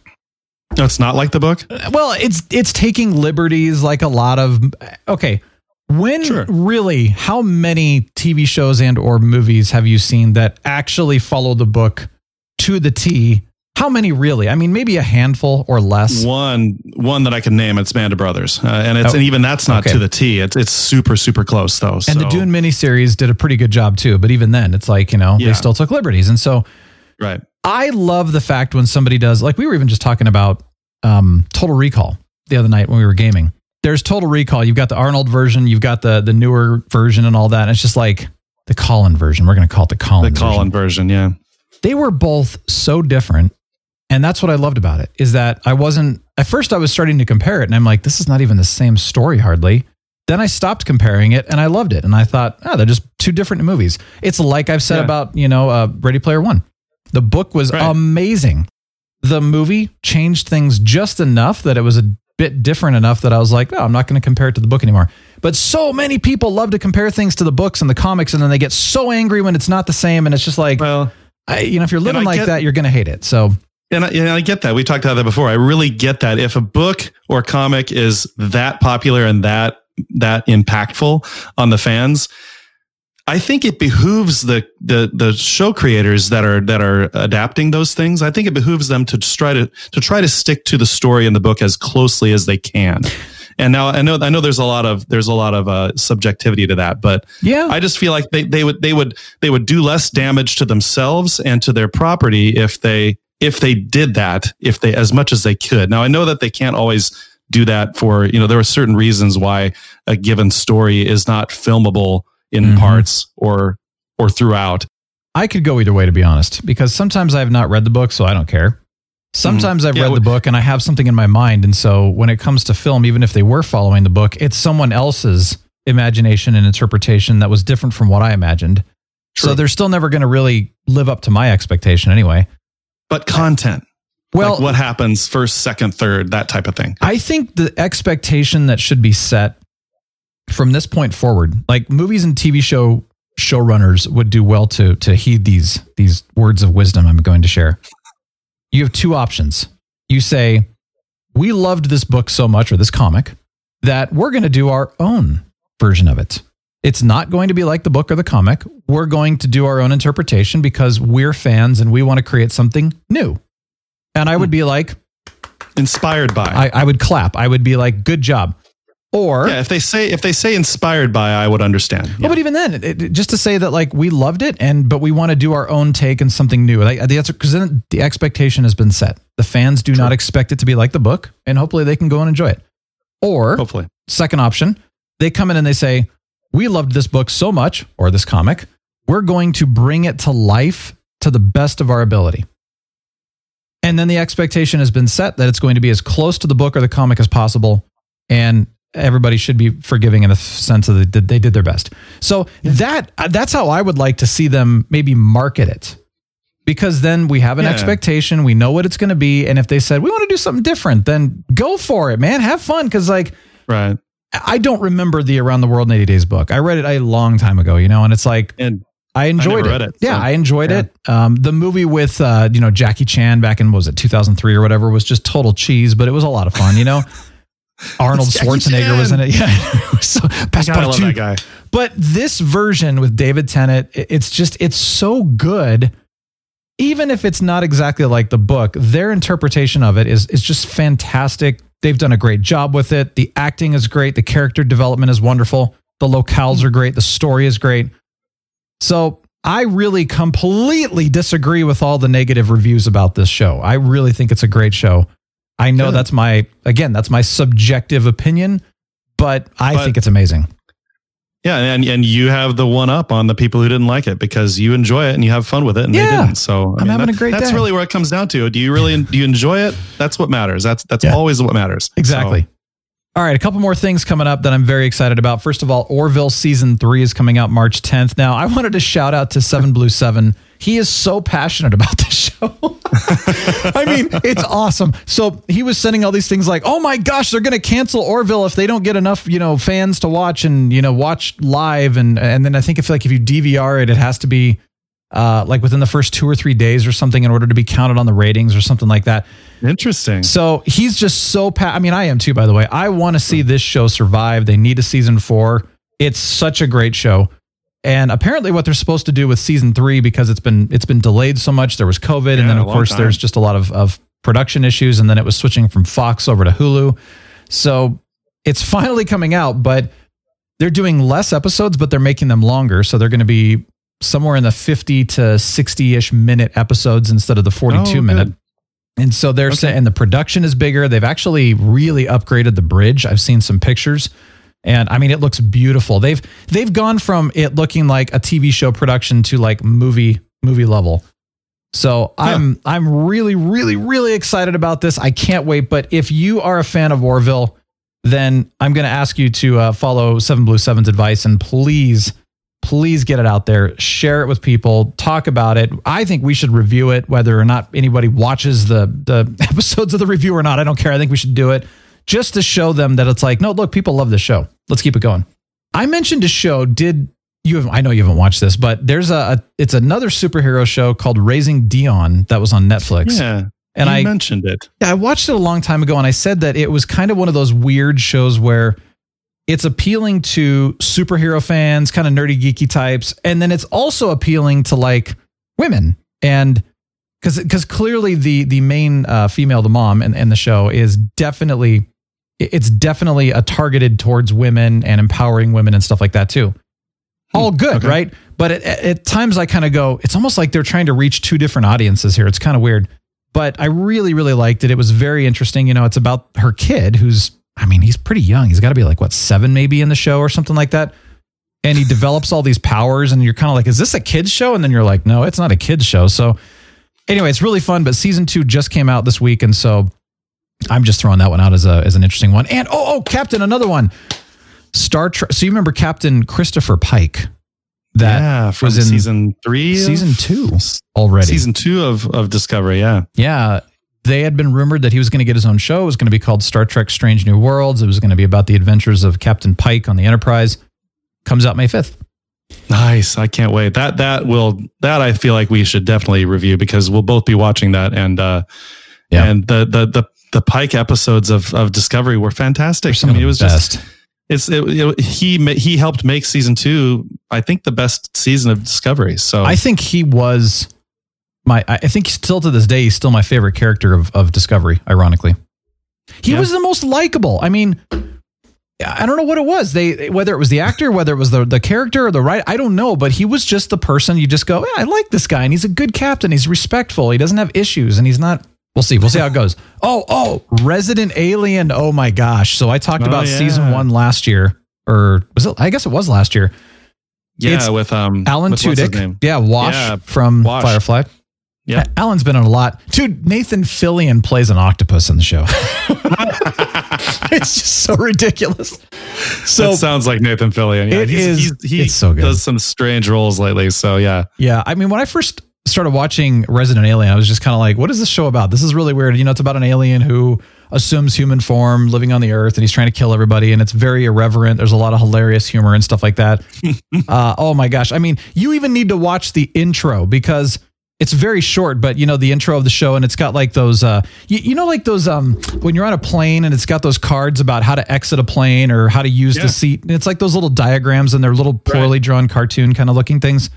D: no, it's not like the book.
A: Uh, well, it's it's taking liberties like a lot of okay. When
D: Sure.
A: really, how many TV shows and or movies have you seen that actually follow the book to the T? How many really? I mean, maybe a handful or less.
D: One one that I can name. It's Band of Brothers, uh, and it's
A: Oh,
D: and even that's not
A: okay.
D: to the T. It's it's super super close though.
A: And the
D: so-
A: Dune miniseries did a pretty good job too. But even then, it's like you know
D: Yeah.
A: they still took liberties, and so
D: right.
A: I love the fact when somebody does like we were even just talking about um, Total Recall the other night when we were gaming. There's Total Recall. You've got the Arnold version, you've got the the newer version, and all that. And it's just like the Colin version. We're going to call it the Colin.
D: The
A: version.
D: Colin version, yeah.
A: They were both so different, and that's what I loved about it. Is that I wasn't at first I was starting to compare it, and I'm like, this is not even the same story hardly. Then I stopped comparing it, and I loved it, and I thought, oh, they're just two different movies. It's like I've said
D: Yeah.
A: about you know uh, Ready Player One. The book was
D: Right.
A: amazing. The movie changed things just enough that it was a bit different enough that I was like, oh, I'm not going to compare it to the book anymore. But so many people love to compare things to the books and the comics, and then they get so angry when it's not the same, and it's just like,
D: Well,
A: I, you know, if you're living like
D: get-
A: that, you're going to hate it. So
D: and I, and I get that. We talked about that before. I really get that. If a book or comic is that popular and that that impactful on the fans, I think it behooves the the the show creators that are that are adapting those things. I think it behooves them to try to to try to stick to the story in the book as closely as they can. And now I know I know there's a lot of there's a lot of uh, subjectivity to that, but
A: yeah,
D: I just feel like they, they would they would they would do less damage to themselves and to their property if they if they did that if they as much as they could. Now I know that they can't always do that for you know there are certain reasons why a given story is not filmable in
A: Mhm.
D: parts or or throughout.
A: I could go either way, to be honest, because sometimes I have not read the book, so I don't care. Sometimes I've
D: Mm-hmm. Yeah,
A: read
D: wh-
A: the book and I have something in my mind. And so when it comes to film, even if they were following the book, it's someone else's imagination and interpretation that was different from what I imagined. So they're still never going to really live up to my expectation anyway.
D: But content,
A: Well,
D: like what happens first, second, third, that type of thing.
A: I think the expectation that should be set from this point forward, like movies and TV show showrunners would do well to to heed these these words of wisdom I'm going to share. You have two options. You say, "We loved this book so much or this comic that we're going to do our own version of it." It's not going to be like the book or the comic. We're going to do our own interpretation because we're fans and we want to create something new. And I would hmm. be like,
D: Inspired by.
A: I, I would clap. I would be like, good job. Or,
D: yeah, if they say if they say inspired by, I would understand.
A: well, but even then, it, it- just to say that like we loved it, and but we want to do our own take and something new. Like the answer, because then the expectation has been set. The fans do not expect it to be like the book, and hopefully they can go and enjoy it. Or
D: Hopefully.
A: second option, they come in and they say, "We loved this book so much, or this comic, we're going to bring it to life to the best of our ability." And then the expectation has been set that it's going to be as close to the book or the comic as possible, and everybody should be forgiving in the sense of that they did their best. So that that's how I would like to see them maybe market it. Because then we have an
D: Yeah.
A: expectation, we know what it's going to be, and if they said we want to do something different, then go for it, man. Have fun because like
D: Right.
A: I don't remember the Around the World in 80 Days book. I read it a long time ago, you know, and it's like
D: And
A: I enjoyed
D: never
A: it.
D: it,
A: Yeah,
D: so,
A: I enjoyed
D: yeah.
A: it. Um, the movie with uh, you know Jackie Chan back in what was it 2003 or whatever was just total cheese, but it was a lot of fun. You know, Arnold Schwarzenegger was in it. Yeah, so
D: I
A: Passepartout.
D: love that guy.
A: But this version with David Tennant, it's just it's so good. Even if it's not exactly like the book, their interpretation of it is is just fantastic. They've done a great job with it. The acting is great. The character development is wonderful. The locales are great. The story is great. So I really completely disagree with all the negative reviews about this show. I really think it's a great show. I know
D: Good.
A: that's my again, that's my subjective opinion, but I
D: But-
A: think it's amazing.
D: Yeah, and and you have the one up on the people who didn't like it because you enjoy it and you have fun with it, and they
A: Yeah.
D: didn't. So
A: I'm having a great
D: That's
A: day.
D: really where it comes down to. Do you really do you enjoy it? That's what matters. That's that's
A: Yeah.
D: always what matters.
A: Exactly.
D: So,
A: All right, a couple more things coming up that I'm very excited about. First of all, Orville season three is coming out March 10th. Now, I wanted to shout out to Seven Blue Seven. He is so passionate about this show. I mean, it's awesome. So he was sending all these things like, "Oh my gosh, they're going to cancel Orville if they don't get enough, you know, fans to watch and you know watch live." And and then I think if like if you DVR it, it has to be uh, like within the first two or three days or something in order to be counted on the ratings or something like that.
D: interesting.
A: So he's just so pa- I mean, I am too, by the way. I want to see this show survive. They need a season four. It's such a great show. And apparently what they're supposed to do with season three, because it's been it's been delayed so much, there was COVID, and then of course
D: time.
A: there's just a lot of, of production issues, and then it was switching from Fox over to Hulu. So it's finally coming out, but they're doing less episodes, but they're making them longer. So they're going to be somewhere in the 50 to 60-ish minute episodes instead of the 42
D: Oh,
A: minute.
D: good.
A: And so they're
D: Okay.
A: saying, and the production is bigger. They've actually really upgraded the bridge. I've seen some pictures, and I mean, it looks beautiful. They've they've gone from it looking like a TV show production to like movie movie level. So I'm I'm really really really excited about this. I can't wait. But if you are a fan of Orville, then I'm going to ask you to uh, follow Seven Blue Seven's advice and please please get it out there. Share it with people. Talk about it. I think we should review it whether or not anybody watches the the episodes of the review or not. I don't care. I think we should do it just to show them that it's like no look people love this show. Let's keep it going. I mentioned a show. Did you have i know you haven't watched this but there's a, a it's another superhero show called raising dion that was on netflix.
D: Yeah,
A: and i
D: mentioned it.
A: yeah, I watched it a long time ago and I said that it was kind of one of those weird shows where it's appealing to superhero fans, kind of nerdy, geeky types. And then it's also appealing to like women. And because because clearly the the main uh, female, the mom in, in the show is definitely it's definitely a targeted towards women and empowering women and stuff like that too. All good,
D: okay.
A: right? But at, at times I kind of go, it's almost like they're trying to reach two different audiences here. It's kind of weird but I really, really liked it. It was very interesting. You know, it's about her kid who's, I mean, he's pretty young. He's got to be like, what, seven maybe in the show or something like that. And he develops all these powers, and you're kind of like, is this a kid's show? And then you're like, no, it's not a kid's show. So, anyway, it's really fun. But season two just came out this week. And so I'm just throwing that one out as, a, as an interesting one. And oh, oh, Captain, another one. Star Trek. So, you remember Captain Christopher Pike? That
D: yeah,
A: was in
D: season three,
A: season two already.
D: season two of of Discovery. Yeah,
A: Yeah. They had been rumored that he was going to get his own show. It was going to be called Star Trek Strange New Worlds. It was going to be about the adventures of Captain Pike on the Enterprise. Comes out May 5th.
D: nice. I can't wait. That that will that I feel like we should definitely review because we'll both be watching that and uh
A: Yeah.
D: and the the the the Pike episodes of of Discovery were fantastic.
A: Some
D: I mean, it was
A: best.
D: just it's it, it- he he helped make season two. I think the best season of Discovery. So
A: I think he was my, I think still to this day, he's still my favorite character of, of Discovery, ironically. He
D: Yeah.
A: was the most likable. I mean, I don't know what it was. They whether it was the actor, whether it was the the character or the right, I don't know. But he was just the person you just go, yeah, I like this guy, and he's a good captain. He's respectful. He doesn't have issues, and he's not. We'll see. We'll see how it goes. Oh, oh, Resident Alien. Oh my gosh. So I talked
D: Oh,
A: about
D: yeah.
A: season one last year, or was it? I guess it was last year.
D: yeah,
A: it's
D: with um
A: Alan
D: with
A: Tudyk. Yeah, Wash
D: Yeah,
A: from
D: Wash.
A: Firefly.
D: Yeah.
A: Alan's been on a lot. Dude, Nathan Fillion plays an octopus in the show. it's just so ridiculous. So
D: that sounds like Nathan Fillion. Yeah,
A: It
D: he's,
A: is-
D: He's, he
A: it's so good.
D: does some strange roles lately. So yeah,
A: yeah, I mean, when I first started watching Resident Alien, I was just kind of like, what is this show about? This is really weird. You know, it's about an alien who assumes human form living on the earth and he's trying to kill everybody and it's very irreverent. There's a lot of hilarious humor and stuff like that. uh, oh my gosh. I mean, you even need to watch the intro because it's very short, but you know, the intro of the show and it's got like those, uh, you, you know, like those, um, when you're on a plane and it's got those cards about how to exit a plane or how to use
D: Yeah.
A: the seat. And it's like those little diagrams and they're little poorly drawn cartoon kind of looking things.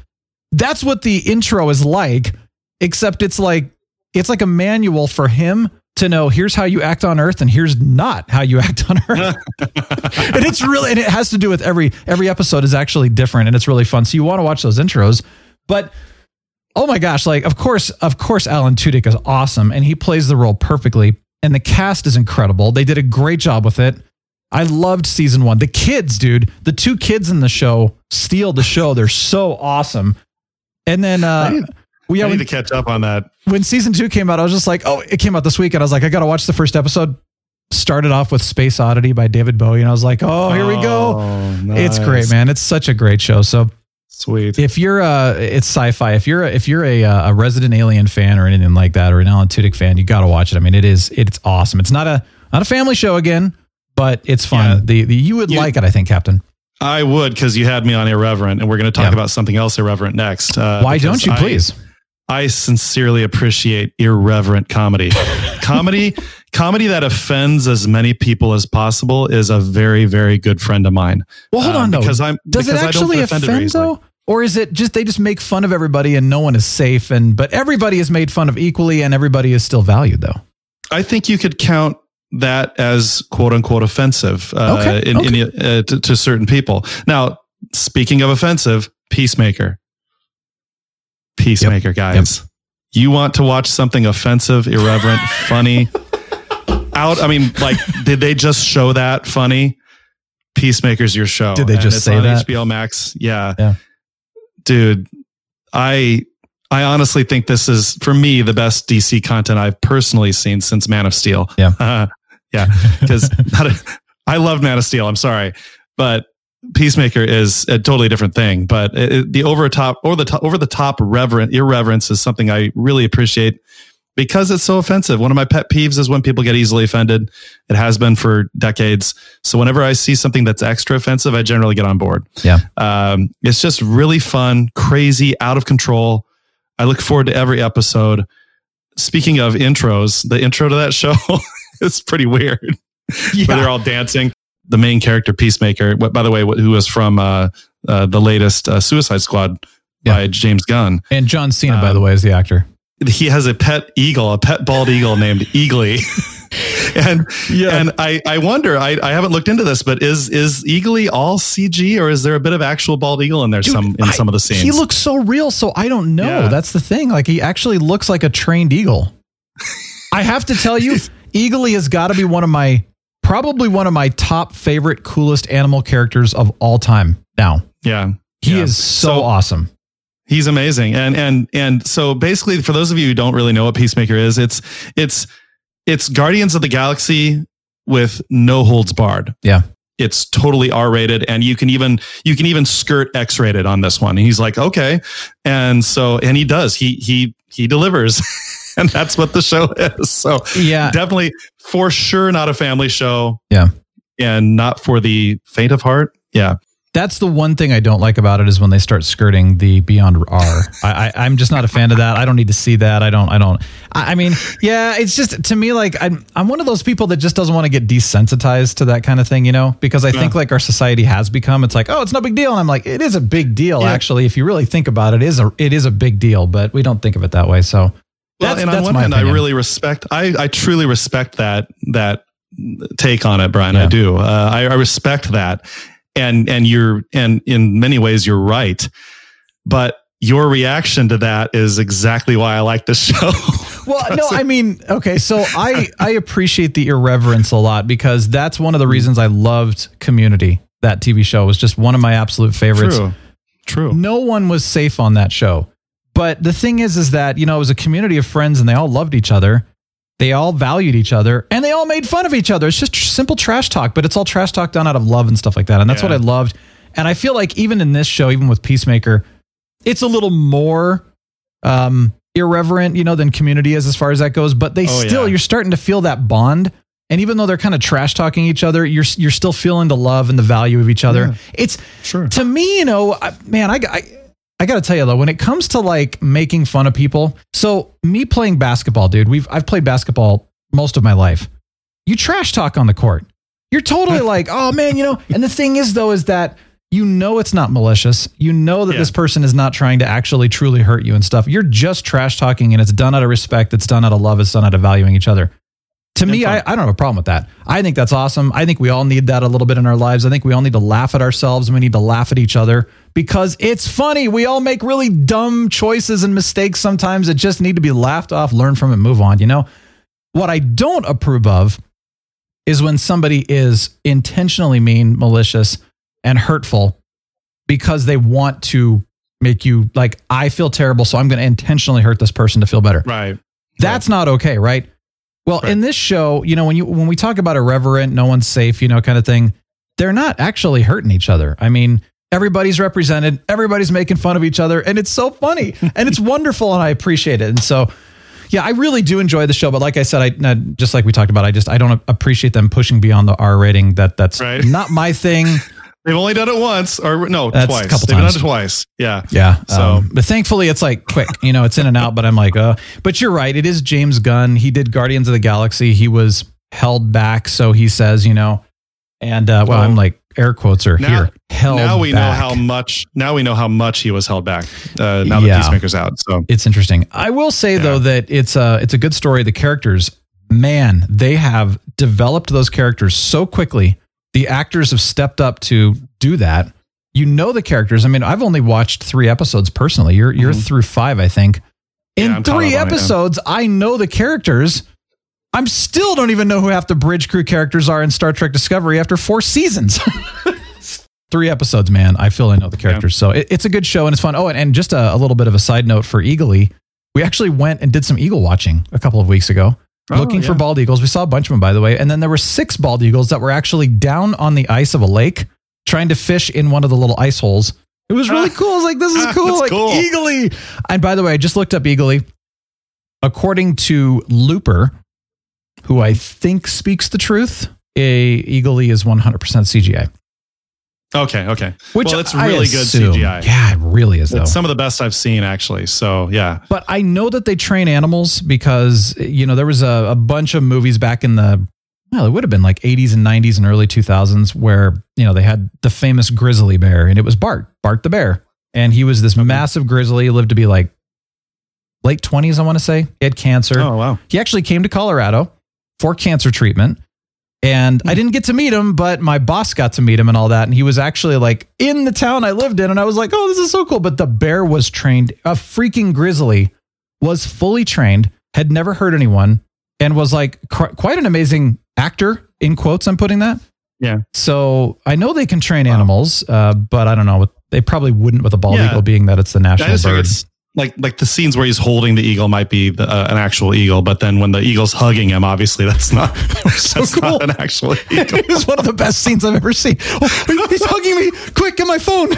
A: That's what the intro is like, except it's like, it's like a manual for him to know here's how you act on earth and here's not how you act on earth and it's really and it has to do with every every episode is actually different and it's really fun so you want to watch those intros But oh my gosh, like of course, of course, Alan Tudyk is awesome, and he plays the role perfectly. And the cast is incredible. They did a great job with it. I loved season one. The kids, dude, the two kids in the show steal the show. They're so awesome. And then uh, we
D: I need
A: when,
D: to catch up on that.
A: when season two came out, I was just like, oh, it came out this week, and I was like, I gotta watch the first episode. Started off with Space Oddity by David Bowie, and I was like, oh, here we go.
D: Oh,
A: It's great, man. It's such a great show. So
D: Sweet.
A: if you're a, it's sci-fi if you're a, if you're a uh, a resident alien fan or anything like that or an alan tudyk fan you got to watch it i mean it is it's awesome it's not a not a family show again but it's fun
D: Yeah.
A: the, the you would
D: You-
A: like it i think captain
D: I would because you had me on irreverent, and we're going to talk
A: Yeah.
D: about something else irreverent next. Uh,
A: why don't you
D: I-
A: please
D: I sincerely appreciate irreverent comedy. comedy, comedy that offends as many people as possible is a very, very good friend of mine.
A: well hold
D: Um,
A: on though
D: because I'm
A: does it
D: because I don't
A: actually offend though or is it just they just make fun of everybody and no one is safe and but everybody is made fun of equally and everybody is still valued though
D: I think you could count that as quote unquote offensive uh,
A: Okay,
D: in, in, uh, to, to certain people. Now, speaking of offensive, Peacemaker. Peacemaker, guys. You want to watch something offensive, irreverent, funny? Out, I mean, like, did they just show that funny? Peacemaker's your show.
A: Did they
D: And
A: just
D: it's
A: say
D: on
A: that?
D: HBO Max. Yeah.
A: Yeah.
D: Dude, I I honestly think this is for me the best DC content I've personally seen since Man of Steel.
A: Yeah.
D: Uh, yeah. Because I love Man of Steel. I'm sorry, but Peacemaker is a totally different thing. But it, the over top or the top, over the top reverent irreverence is something I really appreciate because it's so offensive. One of my pet peeves is when people get easily offended. It has been for decades. So whenever I see something that's extra offensive, I generally get on board.
A: Yeah.
D: Um, it's just really fun, crazy, out of control. I look forward to every episode. Speaking of intros, the intro to that show is pretty weird. Where they're all dancing. The main character, Peacemaker, what, by the way, who was from uh, uh, the latest uh, Suicide Squad by James Gunn.
A: and john cena by
D: Um,
A: the way is the actor
D: He has a pet eagle, a pet bald eagle named Eagly. and
A: Yeah.
D: and I, I wonder, I, I haven't looked into this, but is is Eagly all CG or is there a bit of actual bald eagle in there
A: Dude,
D: some in
A: I-
D: some of the scenes?
A: He looks so real, so I don't know.
D: Yeah.
A: That's the thing. Like he actually looks like a trained eagle. I have to tell you, Eagly has got to be one of my probably one of my top favorite, coolest animal characters of all time. Now
D: yeah.
A: he
D: Yeah.
A: is so, awesome.
D: He's amazing. And and and so basically for those of you who don't really know what Peacemaker is, it's it's it's Guardians of the Galaxy with no holds barred.
A: Yeah.
D: It's totally R rated and you can even you can even skirt X rated on this one. And he's like, "Okay." And so and he does. He he he delivers. and that's what the show is. So
A: Yeah,
D: definitely for sure not a family show.
A: Yeah.
D: And not for the faint of heart. Yeah.
A: That's the one thing I don't like about it is when they start skirting the beyond R. I, I, I'm just not a fan of that. I don't need to see that. I don't. I don't. I, I mean, yeah, it's just to me like I'm. I'm one of those people that just doesn't want to get desensitized to that kind of thing, you know, because I think like our society has become. It's like, oh, it's no big deal, and I'm like, it is a big deal
D: Yeah.
A: actually. If you really think about it, it is a it is a big deal, but we don't think of it that way. So
D: Well,
A: that's
D: and on one hand,
A: opinion.
D: I really respect. I I truly respect that that take on it, Brian.
A: Yeah.
D: I do. Uh, I, I respect that, and and you're and in many ways you're right, but your reaction to that is exactly why I like this show.
A: Well, no, I mean, okay, so I I appreciate the irreverence a lot because that's one of the mm. reasons I loved Community. That TV show was just one of my absolute favorites.
D: True. True.
A: No one was safe on that show. But the thing is is that, you know, it was a community of friends and they all loved each other. They all valued each other and they all made fun of each other. It's just simple trash talk, but it's all trash talk done out of love and stuff like that. And that's
D: Yeah.
A: what I loved. And I feel like even in this show, even with Peacemaker, it's a little more um irreverent, you know, than community is as far as that goes. But they
D: Oh,
A: still,
D: yeah.
A: you're starting to feel that bond. And even though they're kind of trash talking each other, you're you're still feeling the love and the value of each other.
D: Yeah.
A: It's
D: Sure.
A: to me, you know, I, man, I, I I got to tell you though, when it comes to like making fun of people, so me playing basketball, dude, we've I've played basketball most of my life. You trash talk on the court. You're totally like, oh man, you know. And the thing is though, is that you know it's not malicious. You know that
D: Yeah.
A: this person is not trying to actually truly hurt you and stuff. You're just trash talking, and it's done out of respect. It's done out of love. It's done out of valuing each other. To me, I, I don't have a problem with that. I think that's awesome. I think we all need that a little bit in our lives. I think we all need to laugh at ourselves and we need to laugh at each other because it's funny. We all make really dumb choices and mistakes sometimes that just need to be laughed off, learn from it, move on. You know, what I don't approve of is when somebody is intentionally mean, malicious, and hurtful because they want to make you like, I feel terrible, so I'm going to intentionally hurt this person to feel better.
D: Right.
A: That's not okay, right? Well, in this show, you know, when you when we talk about irreverent, no one's safe, you know, kind of thing, they're not actually hurting each other. I mean, everybody's represented, everybody's making fun of each other, and it's so funny and it's wonderful, and I appreciate it. And so, yeah, I really do enjoy the show. But like I said, I just like we talked about, I just I don't appreciate them pushing beyond the R rating. That that's
D: Right.
A: not my thing.
D: They've only done it once, or no,
A: That's a
D: twice.
A: couple
D: They've
A: times.
D: done it twice. Yeah.
A: Yeah.
D: So
A: um, but thankfully, it's like quick. You know, it's in and out. But I'm like, uh. But you're right. It is James Gunn. He did Guardians of the Galaxy. He was held back, so he says, you know. And uh, well,
D: Well,
A: I'm like air quotes are
D: now,
A: here. Held
D: now we
A: back.
D: know how much. Now we know how much he was held back. Uh, now
A: Yeah.
D: that Peacemaker's out. So
A: It's interesting. I will say though that it's a it's a good story. The characters, man, they have developed those characters so quickly. The actors have stepped up to do that. You know the characters. I mean, I've only watched three episodes personally. You're you're through five, I think. In
D: Mm-hmm. Caught
A: three episodes, I know the characters. I'm still don't even know who half the bridge crew characters are in Star Trek Discovery after four seasons. three episodes, man. I feel I know the characters. So it, it's a good show and it's fun. Oh, and, and just a, a little bit of a side note for Eagly. We actually went and did some eagle watching a couple of weeks ago,
D: Oh,
A: looking for bald eagles. We saw a bunch of them, by the way. And then there were six bald eagles that were actually down on the ice of a lake trying to fish in one of the little ice holes. It was really cool. I was like, this is ah, cool.
D: That's
A: like
D: cool.
A: eagly. And by the way, I just looked up eagly. According to Looper, who I think speaks the truth, a eagly is 100% CGI.
D: okay, okay.
A: Which
D: well, it's
A: I
D: really good
A: assume-
D: CGI.
A: Yeah, it really is though.
D: It's some of the best I've seen actually. So yeah.
A: But I know that they train animals because you know there was a, a bunch of movies back in the well, it would have been like 80s and 90s and early 2000s where you know they had the famous grizzly bear and it was Bart, Bart the bear, and he was this massive grizzly. He lived to be like late 20s, I want to say. He had cancer.
D: Oh wow.
A: He actually came to Colorado for cancer treatment. And I didn't get to meet him, but my boss got to meet him and all that. And he was actually like in the town I lived in. And I was like, oh, this is so cool. But the bear was trained. A freaking grizzly was fully trained, had never hurt anyone, and was like qu- quite an amazing actor, in quotes, I'm putting that.
D: Yeah.
A: So I know they can train animals, uh, but I don't know. They probably wouldn't with a bald
D: Yeah.
A: eagle, being that it's the national bird.
D: it's like like the scenes where he's holding the eagle might be the, uh, an actual eagle, but then when the eagle's hugging him, obviously that's not that's
A: cool.
D: not an actual eagle.
A: it was one of the best scenes I've ever seen. Oh, he's hugging me. Quick, get my phone.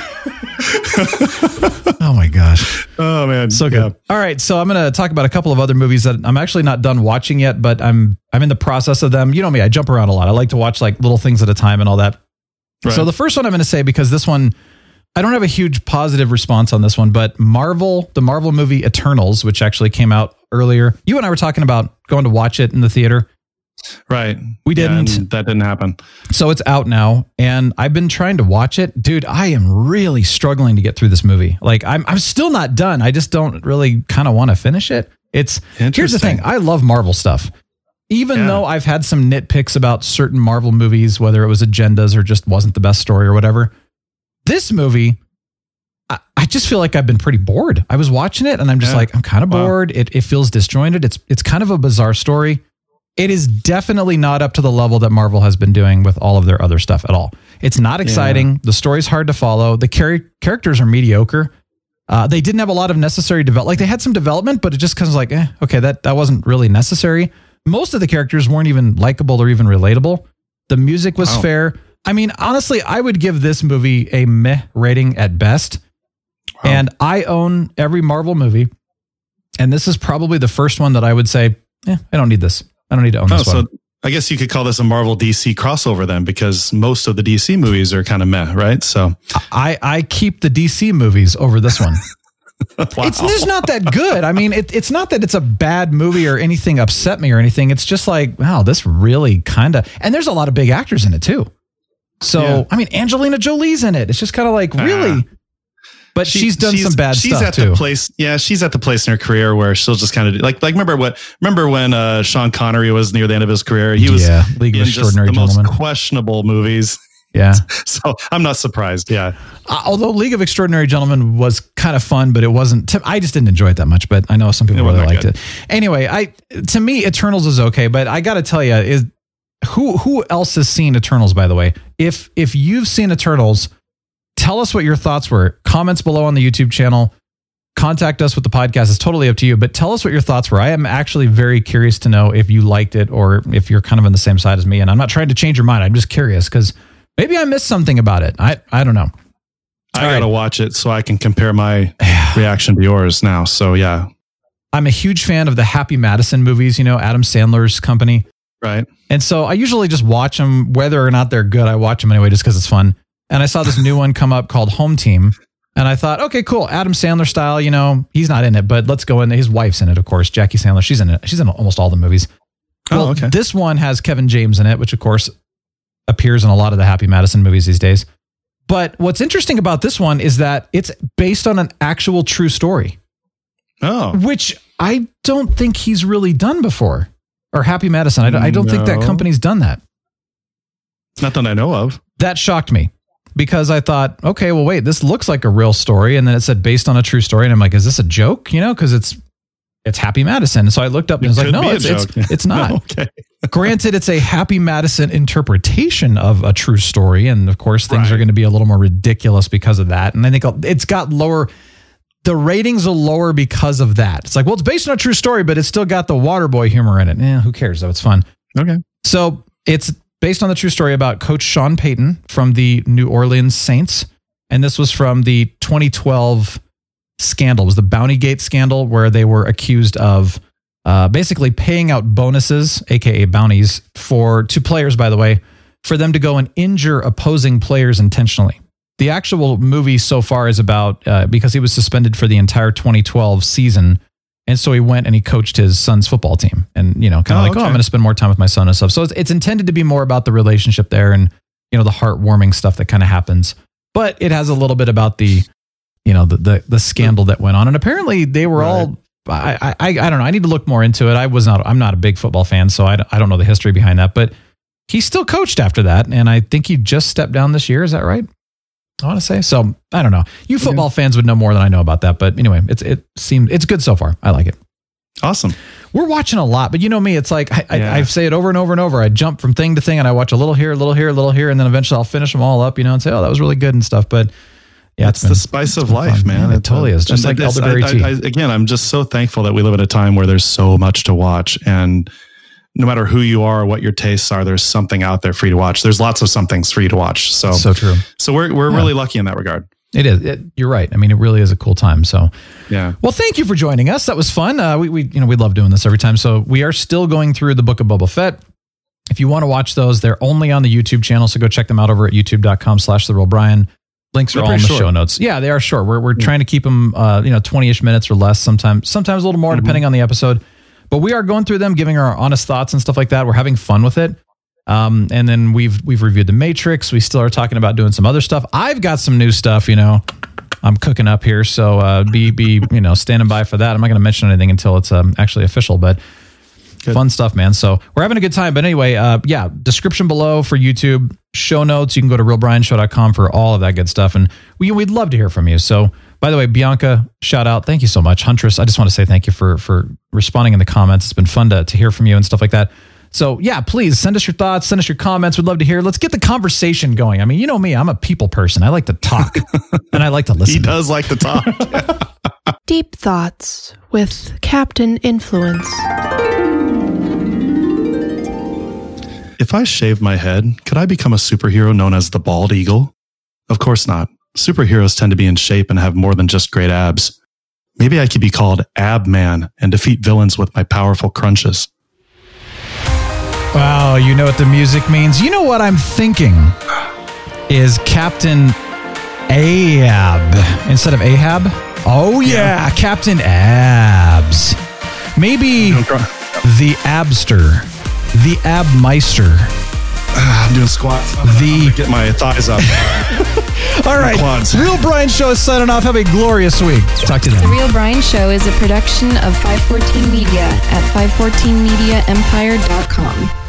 A: oh my gosh.
D: Oh man,
A: So good. All right, so I'm going to talk about a couple of other movies that I'm actually not done watching yet, but I'm I'm in the process of them. You know me, I jump around a lot. I like to watch like little things at a time and all that.
D: Right.
A: So the first one I'm going to say because this one I don't have a huge positive response on this one, but Marvel, the Marvel movie Eternals, which actually came out earlier. You and I were talking about going to watch it in the theater.
D: Right.
A: We didn't.
D: and that didn't happen.
A: So it's out now, and I've been trying to watch it. Dude, I am really struggling to get through this movie. Like, I'm, I'm still not done. I just don't really kind of want to finish it. It's here's the thing I love Marvel stuff. Even
D: Yeah.
A: though I've had some nitpicks about certain Marvel movies, whether it was agendas or just wasn't the best story or whatever, this movie, I, I just feel like I've been pretty bored. I was watching it and I'm just
D: Yeah.
A: like, I'm kind of
D: Wow.
A: bored. It, it feels disjointed. It's it's kind of a bizarre story. It is definitely not up to the level that Marvel has been doing with all of their other stuff at all. It's not exciting. The story's hard to follow. The char- characters are mediocre. Uh, they didn't have a lot of necessary develop. Like they had some development, but it just kind comes like, eh, okay, that that wasn't really necessary. Most of the characters weren't even likable or even relatable. The music was
D: Wow.
A: fair. I mean, honestly, I would give this movie a meh rating at best. And I own every Marvel movie, and this is probably the first one that I would say, eh, I don't need this. I don't need to own
D: Oh,
A: this one. so.
D: I guess you could call this a Marvel DC crossover then, because most of the DC movies are kind of meh, right? So
A: I I keep the DC movies over this one. wow. It's just not that good. I mean, it, it's not that it's a bad movie or anything upset me or anything. It's just like, wow, this really kind of, and there's a lot of big actors in it too. So,
D: Yeah.
A: I mean, Angelina Jolie's in it. It's just kind of like, really? But she's done some bad
D: she's
A: stuff
D: at
A: too.
D: the place. Yeah, she's at the place in her career where she'll just kind of like like remember what remember when uh, Sean Connery was near the end of his career. He was
A: Yeah, League of
D: in just
A: Extraordinary
D: the most
A: Gentlemen.
D: questionable movies.
A: Yeah.
D: So I'm not surprised. Yeah,
A: Uh, although League of Extraordinary Gentlemen was kind of fun, but it wasn't. To, I just didn't enjoy it that much. But I know some people really liked
D: that
A: it. Anyway, I to me Eternals is okay, but I got to tell you, is who who else has seen Eternals? By the way, if if you've seen Eternals, tell us what your thoughts were. Comments below on the YouTube channel. Contact us with the podcast. It's totally up to you. But tell us what your thoughts were. I am actually very curious to know if you liked it or if you're kind of on the same side as me. And I'm not trying to change your mind. I'm just curious because maybe I missed something about it. I I don't know.
D: I
A: All
D: gotta
A: right.
D: watch it so I can compare my reaction to yours now. So yeah,
A: I'm a huge fan of the Happy Madison movies, you know, Adam Sandler's company.
D: Right.
A: And so I usually just watch them, whether or not they're good. I watch them anyway just because it's fun. And I saw this new one come up called Home Team. And I thought, okay, cool. Adam Sandler style, you know, he's not in it, but let's go in. His wife's in it, of course. Jackie Sandler, she's in it. She's in almost all the movies.
D: Oh, okay.
A: This one has Kevin James in it, which of course appears in a lot of the Happy Madison movies these days. But what's interesting about this one is that it's based on an actual true story
D: Oh,
A: which I don't think he's really done before. Or Happy Madison. I don't, I don't think that company's done that.
D: not that I know of.
A: That shocked me because I thought, okay, well, wait, this looks like a real story. And then it said based on a true story. And I'm like, is this a joke? You know, because it's it's Happy Madison. So I looked up and I was like, no, it's, it's, it's not.
D: okay.
A: Granted, it's a Happy Madison interpretation of a true story. And of course, things
D: Right.
A: are going to be a little more ridiculous because of that. And I think it's got lower, the ratings are lower because of that. It's like, well, it's based on a true story, but it's still got the Waterboy humor in it. Eh, who cares though? It's fun.
D: Okay.
A: So it's based on the true story about Coach Sean Payton from the New Orleans Saints. And this was from the 2012 scandal. It was the Bounty Gate scandal where they were accused of uh, basically paying out bonuses, aka bounties, for two players, by the way, for them to go and injure opposing players intentionally. The actual movie so far is about uh, because he was suspended for the entire 2012 season. And so he went and he coached his son's football team and, you know, kind of
D: Oh,
A: like, oh, I'm going to spend more time with my son and stuff. So it's, it's intended to be more about the relationship there and, you know, the heartwarming stuff that kind of happens. But it has a little bit about the, you know, the, the, the scandal that went on. And apparently they were all, I, I, I don't know. I need to look more into it. I was not, I'm not a big football fan, so I, I don't know the history behind that, but he still coached after that. And I think he just stepped down this year. Is that right? I want to say so. I don't know. You football fans would know more than I know about that, but anyway, it's it seems it's good so far. I like it.
D: Awesome.
A: We're watching a lot, but you know me, it's like I,
D: Yeah.
A: I, I say it over and over and over. I jump from thing to thing, and I watch a little here, a little here, a little here, and then eventually I'll finish them all up, you know, and say, "Oh, that was really good" and stuff. But yeah,
D: It's
A: been-
D: the spice of life,
A: fun.
D: man.
A: Yeah, it totally is. Just like
D: it's-
A: elderberry
D: I-
A: tea.
D: Again, I'm just so thankful that we live at a time where there's so much to watch, and no matter who you are, or what your tastes are, there's something out there for you to watch. There's lots of somethings for you to watch. So,
A: so true.
D: so we're we're
A: Yeah.
D: really lucky in that regard.
A: It is. It, you're right. I mean, it really is a cool time. So.
D: Yeah.
A: Well, thank you for joining us. That was fun. Uh, we, we, you know, we love doing this every time. So we are still going through the book of Boba Fett. If you want to watch those, they're only on the YouTube channel. So go check them out over at youtube.com slash the real Brian. Links are
D: They're
A: all in the
D: pretty
A: show notes. Yeah, they are short. We're, we're trying to keep them, uh, you know, 20 ish minutes or less, sometimes, sometimes a little more depending on the episode. But we are going through them, giving our honest thoughts and stuff like that. We're having fun with it. Um, and then we've, we've reviewed the Matrix. We still are talking about doing some other stuff. I've got some new stuff, you know, I'm cooking up here, so uh, be be you know standing by for that. I'm not going to mention anything until it's um, actually official, but fun stuff, man. So we're having a good time. But anyway, uh, yeah, description below for YouTube, show notes. You can go to realbrianshow.com for all of that good stuff, and we we'd love to hear from you. So by the way, Bianca, shout out, thank you so much, Huntress. I just want to say thank you for for responding in the comments. It's been fun to to hear from you and stuff like that. So yeah, please send us your thoughts, send us your comments. We'd love to hear. Let's get the conversation going. I mean, you know me, I'm a people person. I like to talk and I like to listen.
D: He does like to talk.
F: Deep Thoughts with Captain Influence.
D: if I shave my head, could I become a superhero known as the bald eagle? Of course not. Superheroes tend to be in shape and have more than just great abs. Maybe I could be called Ab Man and defeat villains with my powerful crunches.
A: Wow, you know what the music means. You know what I'm thinking is Captain Ahab instead of Ahab. Oh yeah, Captain Abs. Maybe the Abster, the Abmeister,
D: Ah, I'm doing squats.
A: The
D: Get my thighs up.
A: all right,
D: quads.
A: Real Brian Show is signing off. Have a glorious week. Talk to you
F: The
A: then.
F: Real Brian Show is a production of 514 Media at 514mediaempire.com.